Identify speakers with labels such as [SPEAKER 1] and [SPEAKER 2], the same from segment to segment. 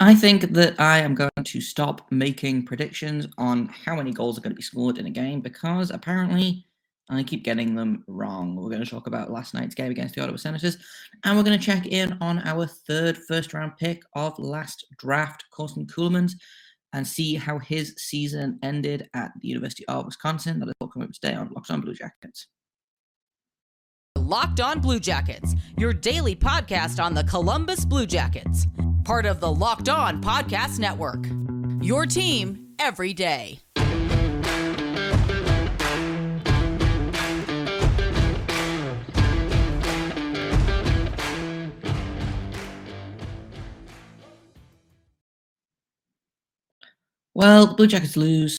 [SPEAKER 1] I think that I am going to stop making predictions on how many goals are going to be scored in a game because apparently I keep getting them wrong. We're going to talk about last night's game against the Ottawa Senators, and we're going to check in on our third first round pick of last draft, Corson Ceulemans, and see how his season ended at the University of Wisconsin. That is all coming up today on Locked On Blue Jackets.
[SPEAKER 2] Locked On Blue Jackets, your daily podcast on the Columbus Blue Jackets, part of the Locked On Podcast Network. Your team every day.
[SPEAKER 1] Well, the Blue Jackets lose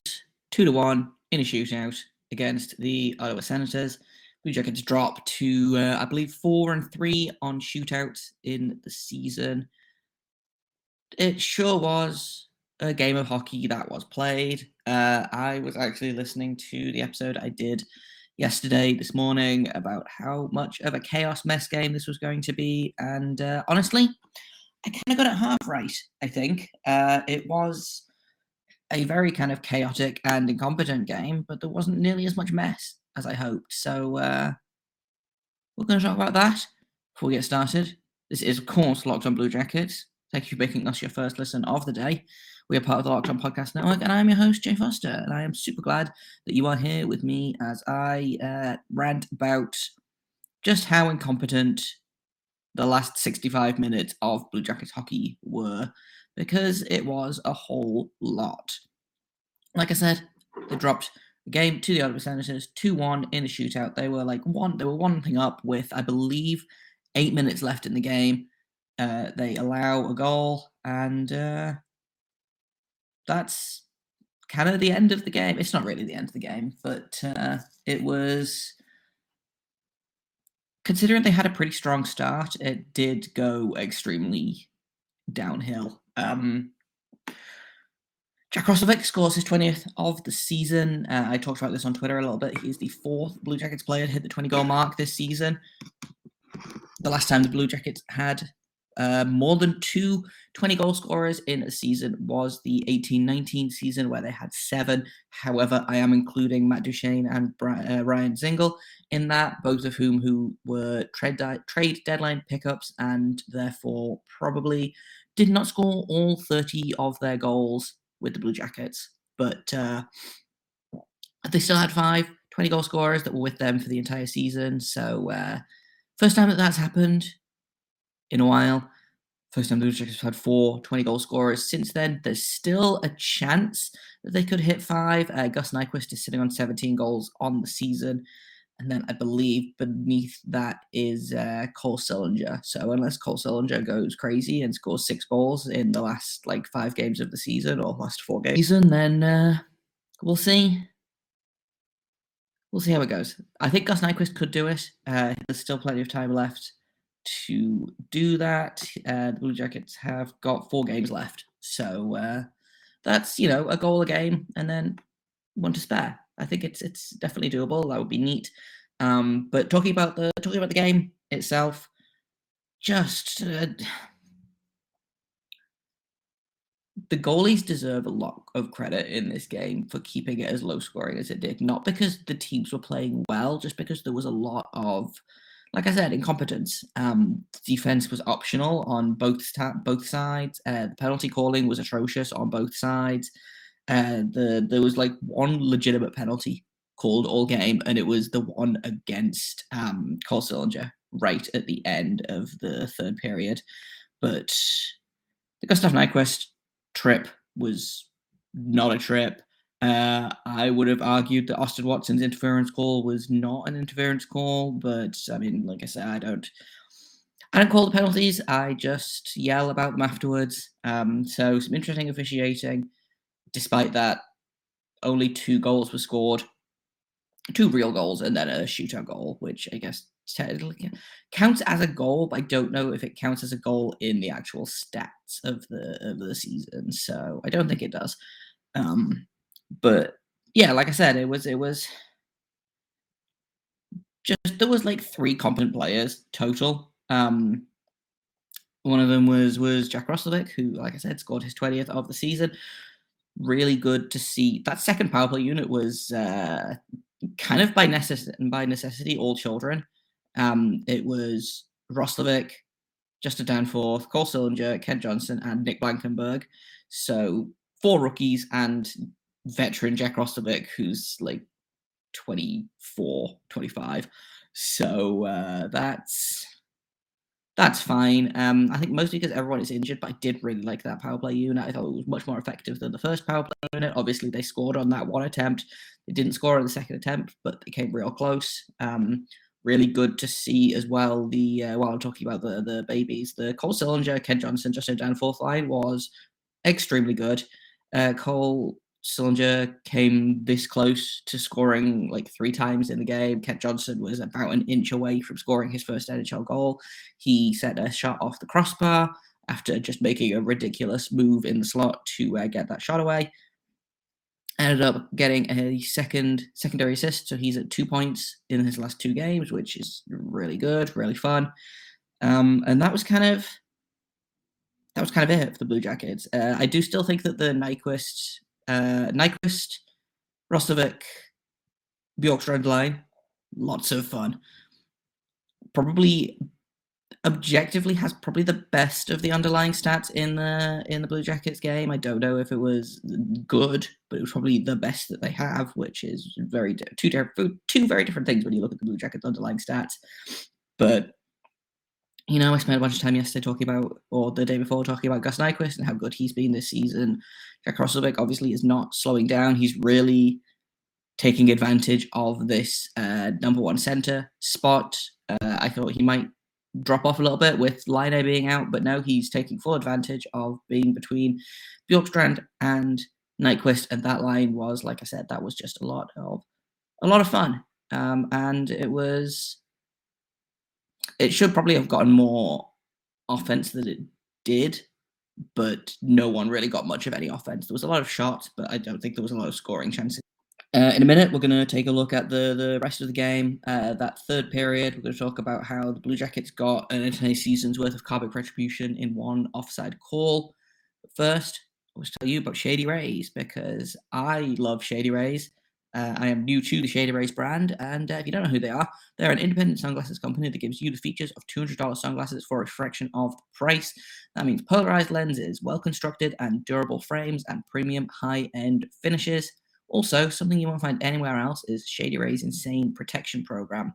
[SPEAKER 1] two to one in a shootout against the Ottawa Senators. Blue Jackets drop to, uh, I believe, four and three on shootouts in the season. It sure was a game of hockey that was played. Uh, I was actually listening to the episode I did yesterday, this morning, about how much of a chaos mess game this was going to be. And uh, honestly, I kind of got it half right, I think. Uh, it was a very kind of chaotic and incompetent game, but there wasn't nearly as much mess as I hoped. So uh, we're going to talk about that before we get started. This is, of course, Locked on Blue Jackets. Thank you for making us your first listen of the day. We are part of the Locked On Podcast Network, and I'm your host, Jay Forster. And I am super glad that you are here with me as I uh, rant about just how incompetent the last 65 minutes of Blue Jackets hockey were, because it was a whole lot. Like I said, they dropped the game to the Ottawa Senators, 2 1 in a shootout. They were like one, they were one thing up with, I believe, eight minutes left in the game. Uh, they allow a goal, and uh, that's kind of the end of the game. It's not really the end of the game, but uh, it was. Considering they had a pretty strong start, it did go extremely downhill. Um, Jack Roslovic scores his 20th of the season. Uh, I talked about this on Twitter a little bit. He's the fourth Blue Jackets player to hit the 20 goal mark this season. The last time the Blue Jackets had uh, more than two 20 goal scorers in a season was the 18 19 season, where they had seven. However, I am including Matt Duchene and uh, Ryan Dzingel in that, both of whom who were trade, di- trade deadline pickups and therefore probably did not score all 30 of their goals with the Blue Jackets, but uh, they still had five 20 goal scorers that were with them for the entire season. So, uh, first time that that's happened in a while. First time Jackets have had four 20 goal scorers since then. There's still a chance that they could hit five. Uh, Gus Nyquist is sitting on 17 goals on the season. And then I believe beneath that is uh, Cole Sillinger. So unless Cole Sillinger goes crazy and scores six goals in the last like five games of the season or last four games, season, then uh, we'll see. We'll see how it goes. I think Gus Nyquist could do it. Uh, there's still plenty of time left to do that. Uh, the Blue Jackets have got four games left, so uh, that's you know a goal a game, and then one to spare. I think it's it's definitely doable. That would be neat. Um, but talking about the talking about the game itself, just uh, the goalies deserve a lot of credit in this game for keeping it as low scoring as it did. Not because the teams were playing well, just because there was a lot of, like I said, incompetence. Um, defense was optional on both both sides. Uh, the penalty calling was atrocious on both sides. Uh, the there was like one legitimate penalty called all game, and it was the one against um, Cole Sillinger right at the end of the third period. But the Gustav Nyquist trip was not a trip. Uh, I would have argued that Austin Watson's interference call was not an interference call, but I mean, like I said, I don't. I don't call the penalties. I just yell about them afterwards. Um, so some interesting officiating. Despite that, only two goals were scored, two real goals, and then a shootout goal, which I guess technically counts as a goal, but I don't know if it counts as a goal in the actual stats of the of the season. So I don't think it does. Um, but yeah, like I said, it was it was just there was like three competent players total. Um, One of them was was Jack Roslovic, who, like I said, scored his 20th of the season. Really good to see. That second power play unit was uh, kind of by necessity, by necessity, all children. Um, it was Roslovic, Justin Danforth, Cole Sillinger, Kent Johnson, and Nick Blankenburg. So four rookies and veteran Jack Roslovic, who's like 24, 25. So uh, that's that's fine. Um, I think mostly because everyone is injured, but I did really like that power play unit. I thought it was much more effective than the first power play unit. Obviously, they scored on that one attempt. They didn't score on the second attempt, but they came real close. Um, really good to see as well. The uh, while I'm talking about the the babies, the Cole Sillinger, Kent Johnson, Justin Danforth line was extremely good. Uh, Cole Sillinger came this close to scoring like three times in the game. Kent Johnson was about an inch away from scoring his first NHL goal. He set a shot off the crossbar after just making a ridiculous move in the slot to uh, get that shot away. Ended up getting a second secondary assist, so he's at two points in his last two games, which is really good, really fun. Um, and that was kind of that was kind of it for the Blue Jackets. Uh, I do still think that the Nyquist uh, Nyquist, Roslovic, Bjorkstrand line, lots of fun. Probably objectively has probably the best of the underlying stats in the in the Blue Jackets game. I don't know if it was good, but it was probably the best that they have, which is very two different two very different things when you look at the Blue Jackets underlying stats. But you know, I spent a bunch of time yesterday talking about, or the day before, talking about Gus Nyquist and how good he's been this season. Jack Roslovic obviously is not slowing down. He's really taking advantage of this uh, number one center spot. Uh, I thought he might drop off a little bit with Laine being out, but now he's taking full advantage of being between Bjorkstrand and Nyquist, and that line was, like I said, that was just a lot of a lot of fun, um, and it was it should probably have gotten more offense than it did, but no one really got much of any offense. There was a lot of shots, but I don't think there was a lot of scoring chances. Uh, in a minute, we're going to take a look at the, the rest of the game. Uh, that third period, we're going to talk about how the Blue Jackets got an entire season's worth of carbon retribution in one offside call. But first, I was tell you about Shady Rays because I love Shady Rays. Uh, I am new to the Shady Rays brand, and uh, if you don't know who they are, they're an independent sunglasses company that gives you the features of $200 sunglasses for a fraction of the price. That means polarized lenses, well constructed and durable frames, and premium high end finishes. Also, something you won't find anywhere else is Shady Rays' insane protection program.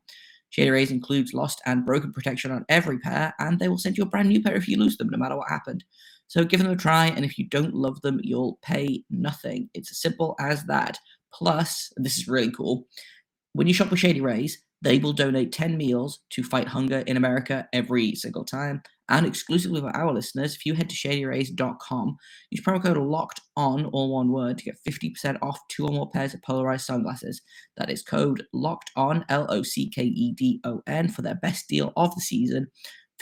[SPEAKER 1] Shady Rays includes lost and broken protection on every pair, and they will send you a brand new pair if you lose them, no matter what happened. So give them a try, and if you don't love them, you'll pay nothing. It's as simple as that. Plus, this is really cool. When you shop with Shady Rays, they will donate 10 meals to fight hunger in America every single time. And exclusively for our listeners, if you head to shadyrays.com, use promo code LOCKED ON, all one word, to get 50% off two or more pairs of polarized sunglasses. That is code LOCKED ON, L O C K E D O N, for their best deal of the season.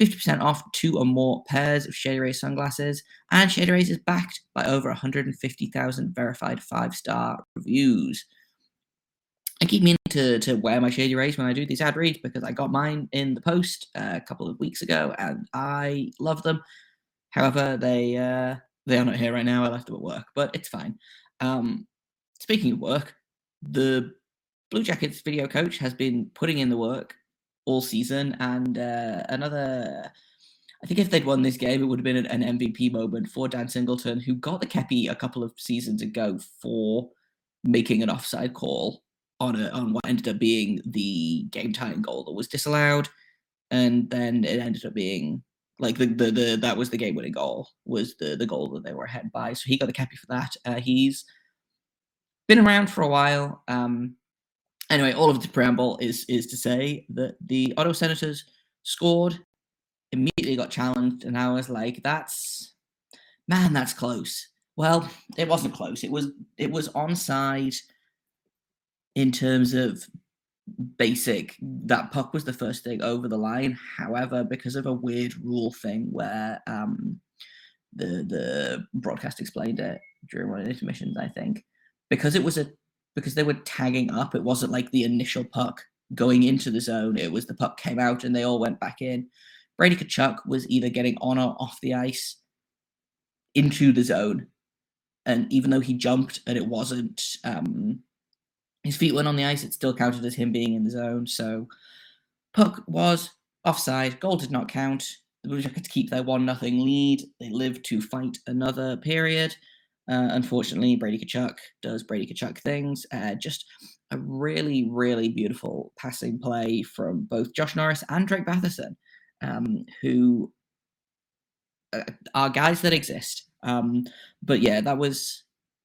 [SPEAKER 1] 50% off two or more pairs of Shady Rays sunglasses, and Shady Rays is backed by over 150,000 verified five star reviews. I keep meaning to, to wear my Shady Rays when I do these ad reads because I got mine in the post uh, a couple of weeks ago and I love them. However, they uh, they are not here right now. I left them at work, but it's fine. Um, speaking of work, the Blue Jackets video coach has been putting in the work all season. And uh, another, I think if they'd won this game, it would have been an, MVP moment for Dan Singleton, who got the Kepi a couple of seasons ago for making an offside call on a, on what ended up being the game tying goal that was disallowed, and then it ended up being like the, the the that was the game winning goal was the the goal that they were ahead by. So he got the Kepi for that. Uh, he's been around for a while. Um, anyway, all of the preamble is is to say that the Ottawa Senators scored, immediately got challenged, and I was like, "That's man, that's close." Well, it wasn't close. It was it was onside in terms of basic. That puck was the first thing over the line. However, because of a weird rule thing where um, the the broadcast explained it during one of the intermissions, I think, because it was a because they were tagging up. It wasn't like the initial puck going into the zone. It was the puck came out and they all went back in. Brady Tkachuk was either getting on or off the ice into the zone. And even though he jumped and it wasn't um, his feet weren't on the ice, it still counted as him being in the zone. So puck was offside, goal did not count. The Blue Jackets keep their one nothing lead. They live to fight another period. Uh, unfortunately, Brady Tkachuk does Brady Tkachuk things. Uh, just a really, really beautiful passing play from both Josh Norris and Drake Batherson, um, who uh, are guys that exist. Um, but yeah, that was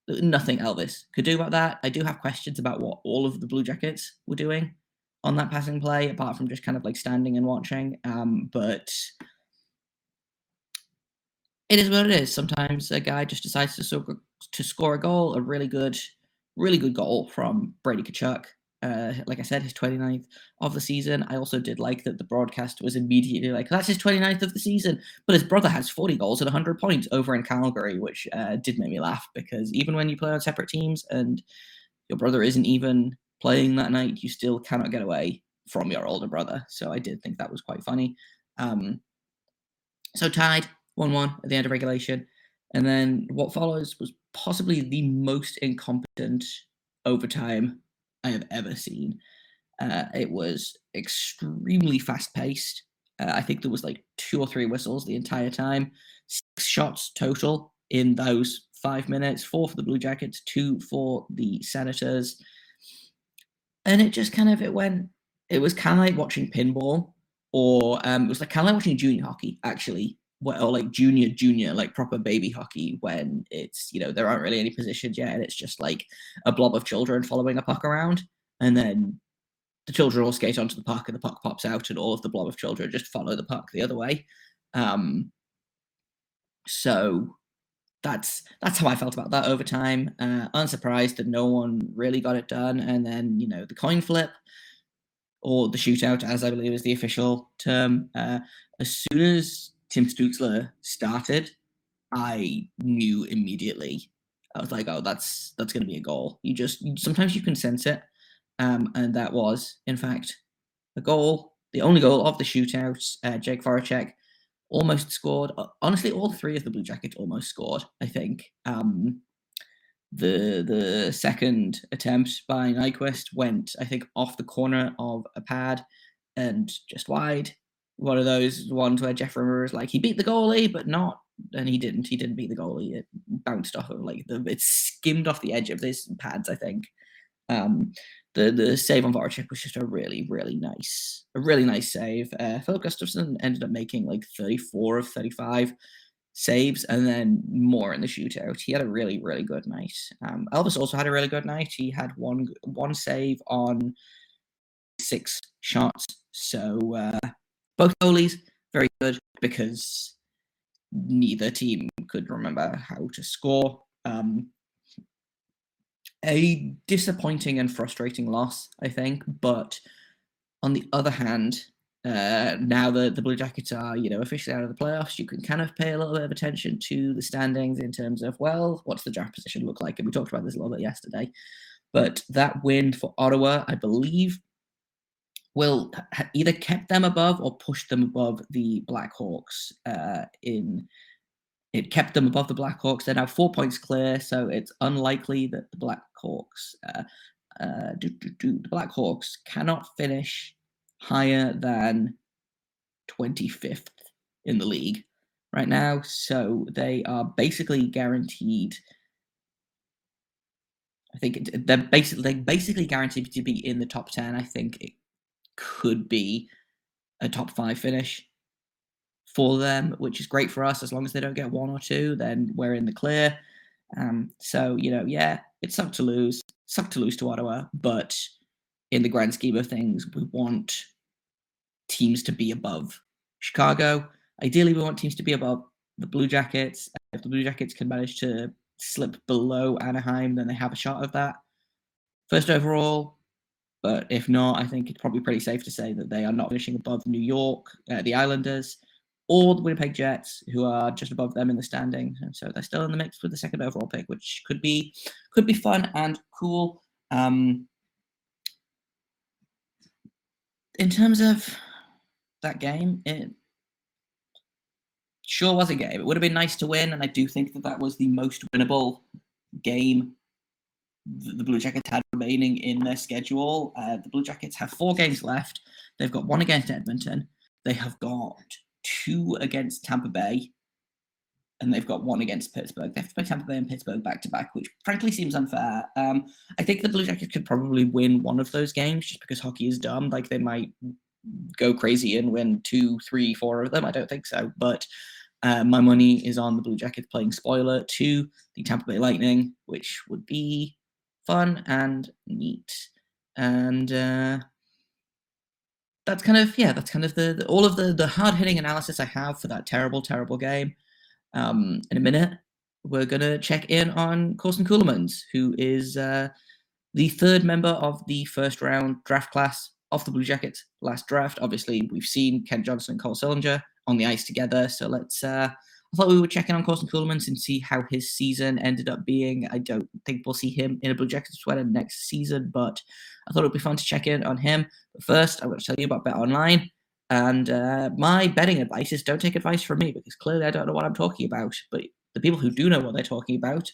[SPEAKER 1] nothing Elvis could do about that. I do have questions about what all of the Blue Jackets were doing on that passing play, apart from just kind of like standing and watching. Um, but it is what it is. Sometimes a guy just decides to score, to score a goal, a really good, really good goal from Brady Tkachuk. Uh, like I said, his 29th of the season. I also did like that the broadcast was immediately like, that's his 29th of the season. But his brother has 40 goals and 100 points over in Calgary, which uh, did make me laugh because even when you play on separate teams and your brother isn't even playing that night, you still cannot get away from your older brother. So I did think that was quite funny. Um, so tied 1 1 at the end of regulation. And then what follows was possibly the most incompetent overtime I have ever seen. Uh, it was extremely fast paced. Uh, I think there was like two or three whistles the entire time. Six shots total in those five minutes. Four for the Blue Jackets, two for the Senators. And it just kind of it went. It was kind of like watching pinball, or um, it was like kind of like watching junior hockey actually or like junior junior like proper baby hockey when it's you know there aren't really any positions yet and it's just like a blob of children following a puck around and then the children all skate onto the puck and the puck pops out and all of the blob of children just follow the puck the other way um so that's that's how I felt about that over overtime. Uh, unsurprised that no one really got it done, and then you know the coin flip or the shootout, as I believe is the official term. Uh, as soon as Tim Stützle started, I knew immediately. I was like, oh, that's that's going to be a goal. You just sometimes you can sense it, um, and that was in fact a goal, the only goal of the shootout. Uh, Jake Voracek almost scored. Honestly, all three of the Blue Jackets almost scored. I think um, the the second attempt by Nyquist went, I think, off the corner of a pad and just wide one of those ones where Jeff Rimer is like he beat the goalie, but not, and he didn't. He didn't beat the goalie. It bounced off of like the it skimmed off the edge of his pads. I think. Um, the the save on Voracek was just a really really nice a really nice save. Uh, Filip Gustavsson ended up making like 34 of 35 saves and then more in the shootout. He had a really really good night. Um, Elvis also had a really good night. He had one one save on six shots. So uh, both goalies, very good because neither team could remember how to score. Um, a disappointing and frustrating loss, I think. But on the other hand, uh, now that the Blue Jackets are, you know, officially out of the playoffs, you can kind of pay a little bit of attention to the standings in terms of, well, what's the draft position look like? And we talked about this a little bit yesterday. But that win for Ottawa, I believe, will either kept them above or pushed them above the Blackhawks. Uh, in it kept them above the Blackhawks. They're now four points clear, so it's unlikely that the Blackhawks, uh, uh, the Blackhawks cannot finish higher than 25th in the league right now. So they are basically guaranteed. I think they're basically they're basically guaranteed to be in the top ten. I think it could be a top five finish for them, which is great for us. As long as they don't get one or two, then we're in the clear. Um, so you know, yeah, it sucked to lose, sucked to lose to Ottawa, but in the grand scheme of things, we want teams to be above Chicago. Ideally, we want teams to be above the Blue Jackets. If the Blue Jackets can manage to slip below Anaheim, then they have a shot of that. First overall, but if not, I think it's probably pretty safe to say that they are not finishing above New York, uh, the Islanders, or the Winnipeg Jets, who are just above them in the standing. And so they're still in the mix with the second overall pick, which could be could be fun and cool. Um, in terms of that game, it sure was a game. It would have been nice to win, and I do think that that was the most winnable game the Blue Jackets had remaining in their schedule. Uh, the Blue Jackets have four games left. They've got one against Edmonton. They have got two against Tampa Bay, and they've got one against Pittsburgh. They have to play Tampa Bay and Pittsburgh back to back, which frankly seems unfair. Um, I think the Blue Jackets could probably win one of those games just because hockey is dumb. Like they might go crazy and win two, three, four of them. I don't think so, but uh, my money is on the Blue Jackets playing spoiler to the Tampa Bay Lightning, which would be fun and neat. And uh, that's kind of yeah, that's kind of the, the all of the the hard hitting analysis I have for that terrible, terrible game. Um, in a minute, we're gonna check in on Corson Ceulemans, who is uh, the third member of the first round draft class of the Blue Jackets last draft. Obviously, we've seen Kent Johnson and Cole Sillinger on the ice together. So let's. Uh, I thought we would check in on Corson Ceulemans and see how his season ended up being. I don't think we'll see him in a Blue Jackets sweater next season, but I thought it would be fun to check in on him. But first, I'm going to tell you about Bet Online. And uh, my betting advice is don't take advice from me because clearly I don't know what I'm talking about. But the people who do know what they're talking about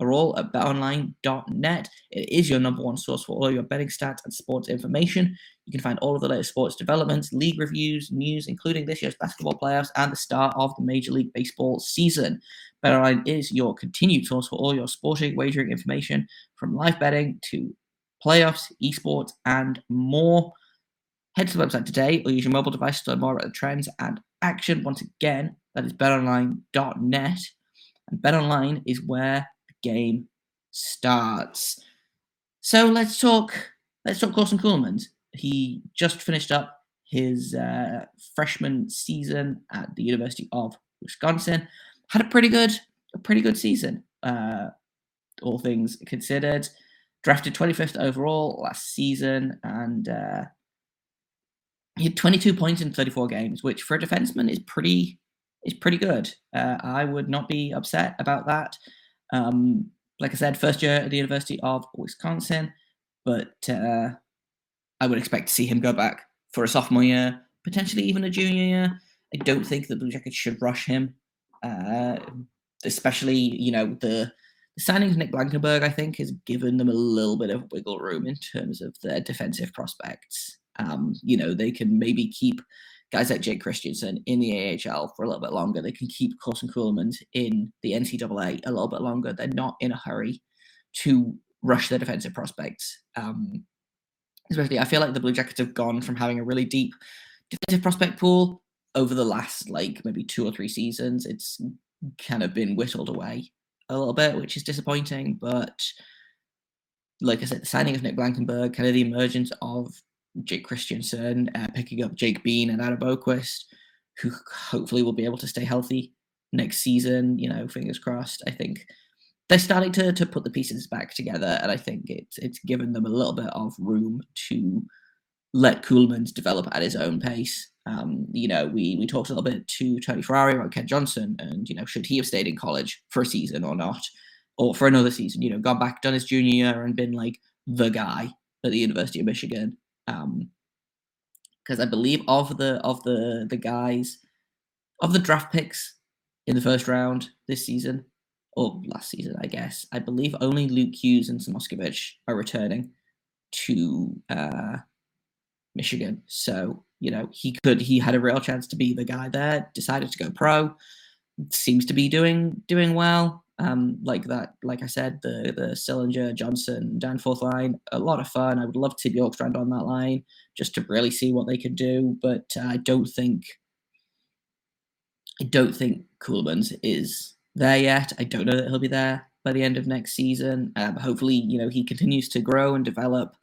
[SPEAKER 1] are all at betonline.net. It is your number one source for all your betting stats and sports information. You can find all of the latest sports developments, league reviews, news, including this year's basketball playoffs and the start of the Major League Baseball season. BetOnline is your continued source for all your sporting wagering information from live betting to playoffs, esports, and more. Head to the website today or use your mobile device to learn more about the trends and action. Once again, that is betonline.net. And BetOnline is where game starts. So let's talk. Let's talk Corson Ceulemans. He just finished up his uh, freshman season at the University of Wisconsin. Had a pretty good, a pretty good season, uh, all things considered. Drafted 25th overall last season, and uh, he had 22 points in 34 games, which for a defenseman is pretty is pretty good. Uh, I would not be upset about that. Um, like I said, first year at the University of Wisconsin, but uh, I would expect to see him go back for a sophomore year, potentially even a junior year. I don't think the Blue Jackets should rush him, uh, especially you know the, the signing of Nick Blankenburg. I think has given them a little bit of wiggle room in terms of their defensive prospects. Um, you know they can maybe keep guys like Jake Christiansen in the AHL for a little bit longer. They can keep Corson Ceulemans in the NCAA a little bit longer. They're not in a hurry to rush their defensive prospects. Um, especially, I feel like the Blue Jackets have gone from having a really deep defensive prospect pool over the last like maybe two or three seasons. It's kind of been whittled away a little bit, which is disappointing. But like I said, the signing of Nick Blankenburg, kind of the emergence of Jake Christiansen, uh, picking up Jake Bean and Adam Boqvist, who hopefully will be able to stay healthy next season. You know, fingers crossed. I think they're starting to to put the pieces back together, and I think it's it's given them a little bit of room to let Ceulemans develop at his own pace. Um, you know, we we talked a little bit to Tony Ferrari about Kent Johnson, and you know, should he have stayed in college for a season or not, or for another season? You know, gone back, done his junior year, and been like the guy at the University of Michigan. Um, because I believe of the of the the guys of the draft picks in the first round this season or last season, I guess. I believe only Luke Hughes and Samoskevich are returning to uh, Michigan. So you know he could he had a real chance to be the guy there. Decided to go pro. Seems to be doing doing well. Um, like that, like I said, the the Sillinger, Johnson, Danforth line, a lot of fun. I would love to Bjorkstrand on that line just to really see what they could do. But uh, I don't think, I don't think Ceulemans is there yet. I don't know that he'll be there by the end of next season. Um, hopefully, you know he continues to grow and develop,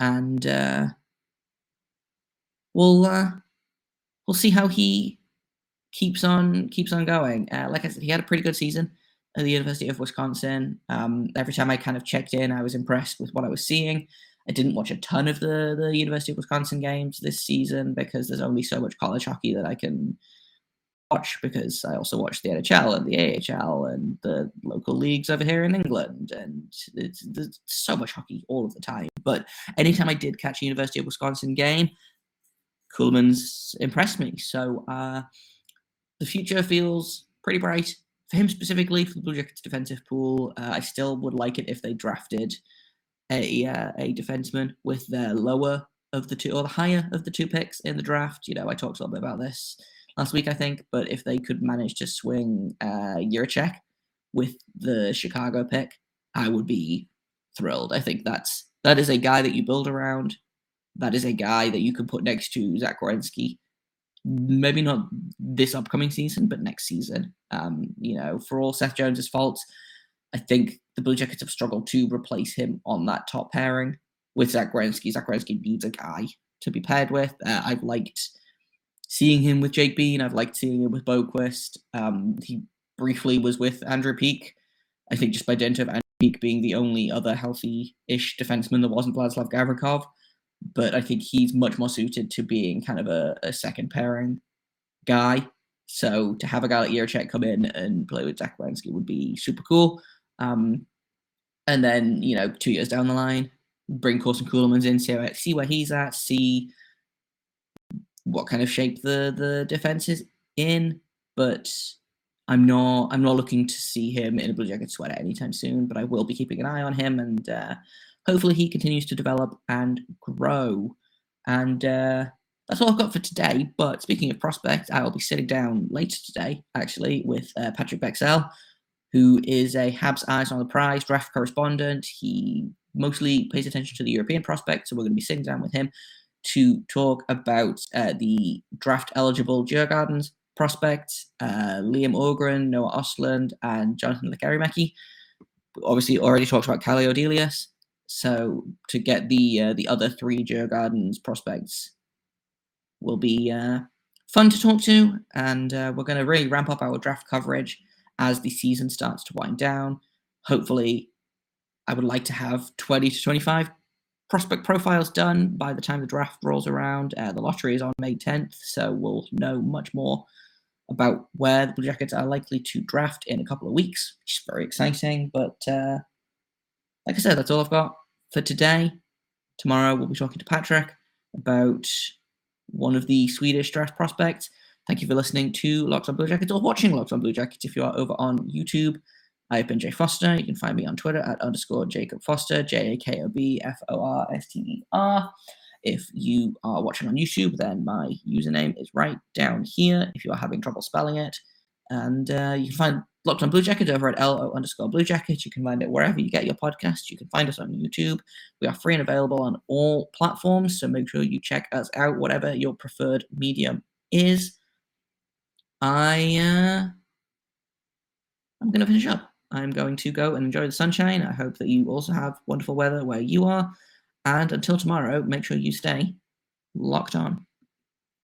[SPEAKER 1] and uh, we'll uh, we'll see how he keeps on keeps on going. Uh, like I said, he had a pretty good season at the University of Wisconsin. Um, every time I kind of checked in, I was impressed with what I was seeing. I didn't watch a ton of the the University of Wisconsin games this season because there's only so much college hockey that I can watch because I also watch the NHL and the AHL and the local leagues over here in England and it's, there's so much hockey all of the time. But anytime I did catch a University of Wisconsin game, Ceulemans impressed me. So uh, the future feels pretty bright for him specifically for the Blue Jackets defensive pool. Uh, I still would like it if they drafted a uh, a defenseman with their lower of the two or the higher of the two picks in the draft. You know, I talked a little bit about this last week, I think, but if they could manage to swing uh, Jiricek with the Chicago pick, I would be thrilled. I think that's that is a guy that you build around. That is a guy that you can put next to Zach Werenski. Maybe not this upcoming season, but next season. Um, you know, for all Seth Jones's faults, I think the Blue Jackets have struggled to replace him on that top pairing with Zach Werenski. Zach needs a guy to be paired with. Uh, I've liked seeing him with Jake Bean. I've liked seeing him with Boqvist. Um, he briefly was with Andrew Peeke. I think just by dint of Andrew Peeke being the only other healthy-ish defenseman that wasn't Vladislav Gavrikov. But I think he's much more suited to being kind of a, a second pairing guy. So to have a guy like Jiricek come in and play with Zach Werenski would be super cool. Um, and then, you know, two years down the line, bring Corson Ceulemans in, see, see where he's at, see what kind of shape the the defense is in. But I'm not I'm not looking to see him in a Blue Jacket sweater anytime soon. But I will be keeping an eye on him, and uh, hopefully he continues to develop and grow. And uh, that's all I've got for today. But speaking of prospects, I will be sitting down later today, actually, with uh, Patrik Bexell, who is a Habs Eyes on the Prize draft correspondent. He mostly pays attention to the European prospects, so we're going to be sitting down with him to talk about uh, the draft eligible Djurgårdens prospects, uh, Liam Öhgren, Noah Ostlund, and Jonathan Lekerimäki. Obviously, already talked about Calle Odelius. So to get the uh, the other three Djurgårdens prospects will be uh, fun to talk to, and uh, we're going to really ramp up our draft coverage as the season starts to wind down. Hopefully, I would like to have 20 to 25 prospect profiles done by the time the draft rolls around. Uh, the lottery is on May 10th, so we'll know much more about where the Blue Jackets are likely to draft in a couple of weeks, which is very exciting. But uh, like I said, that's all I've got for today. Tomorrow we'll be talking to Patrick about one of the Swedish draft prospects. Thank you for listening to Locked on Blue Jackets or watching Locked on Blue Jackets if you are over on YouTube. I've been Jay Forster. You can find me on Twitter at underscore Jakob Forster, J A K O B F O R S T E R. If you are watching on YouTube, then my username is right down here if you are having trouble spelling it. And uh, you can find Locked on Blue Jacket over at LO underscore Blue Jacket. You can find it wherever you get your podcast. You can find us on YouTube. We are free and available on all platforms, so make sure you check us out, whatever your preferred medium is. I uh, I'm gonna finish up. I'm going to go and enjoy the sunshine. I hope that you also have wonderful weather where you are. And until tomorrow, make sure you stay locked on.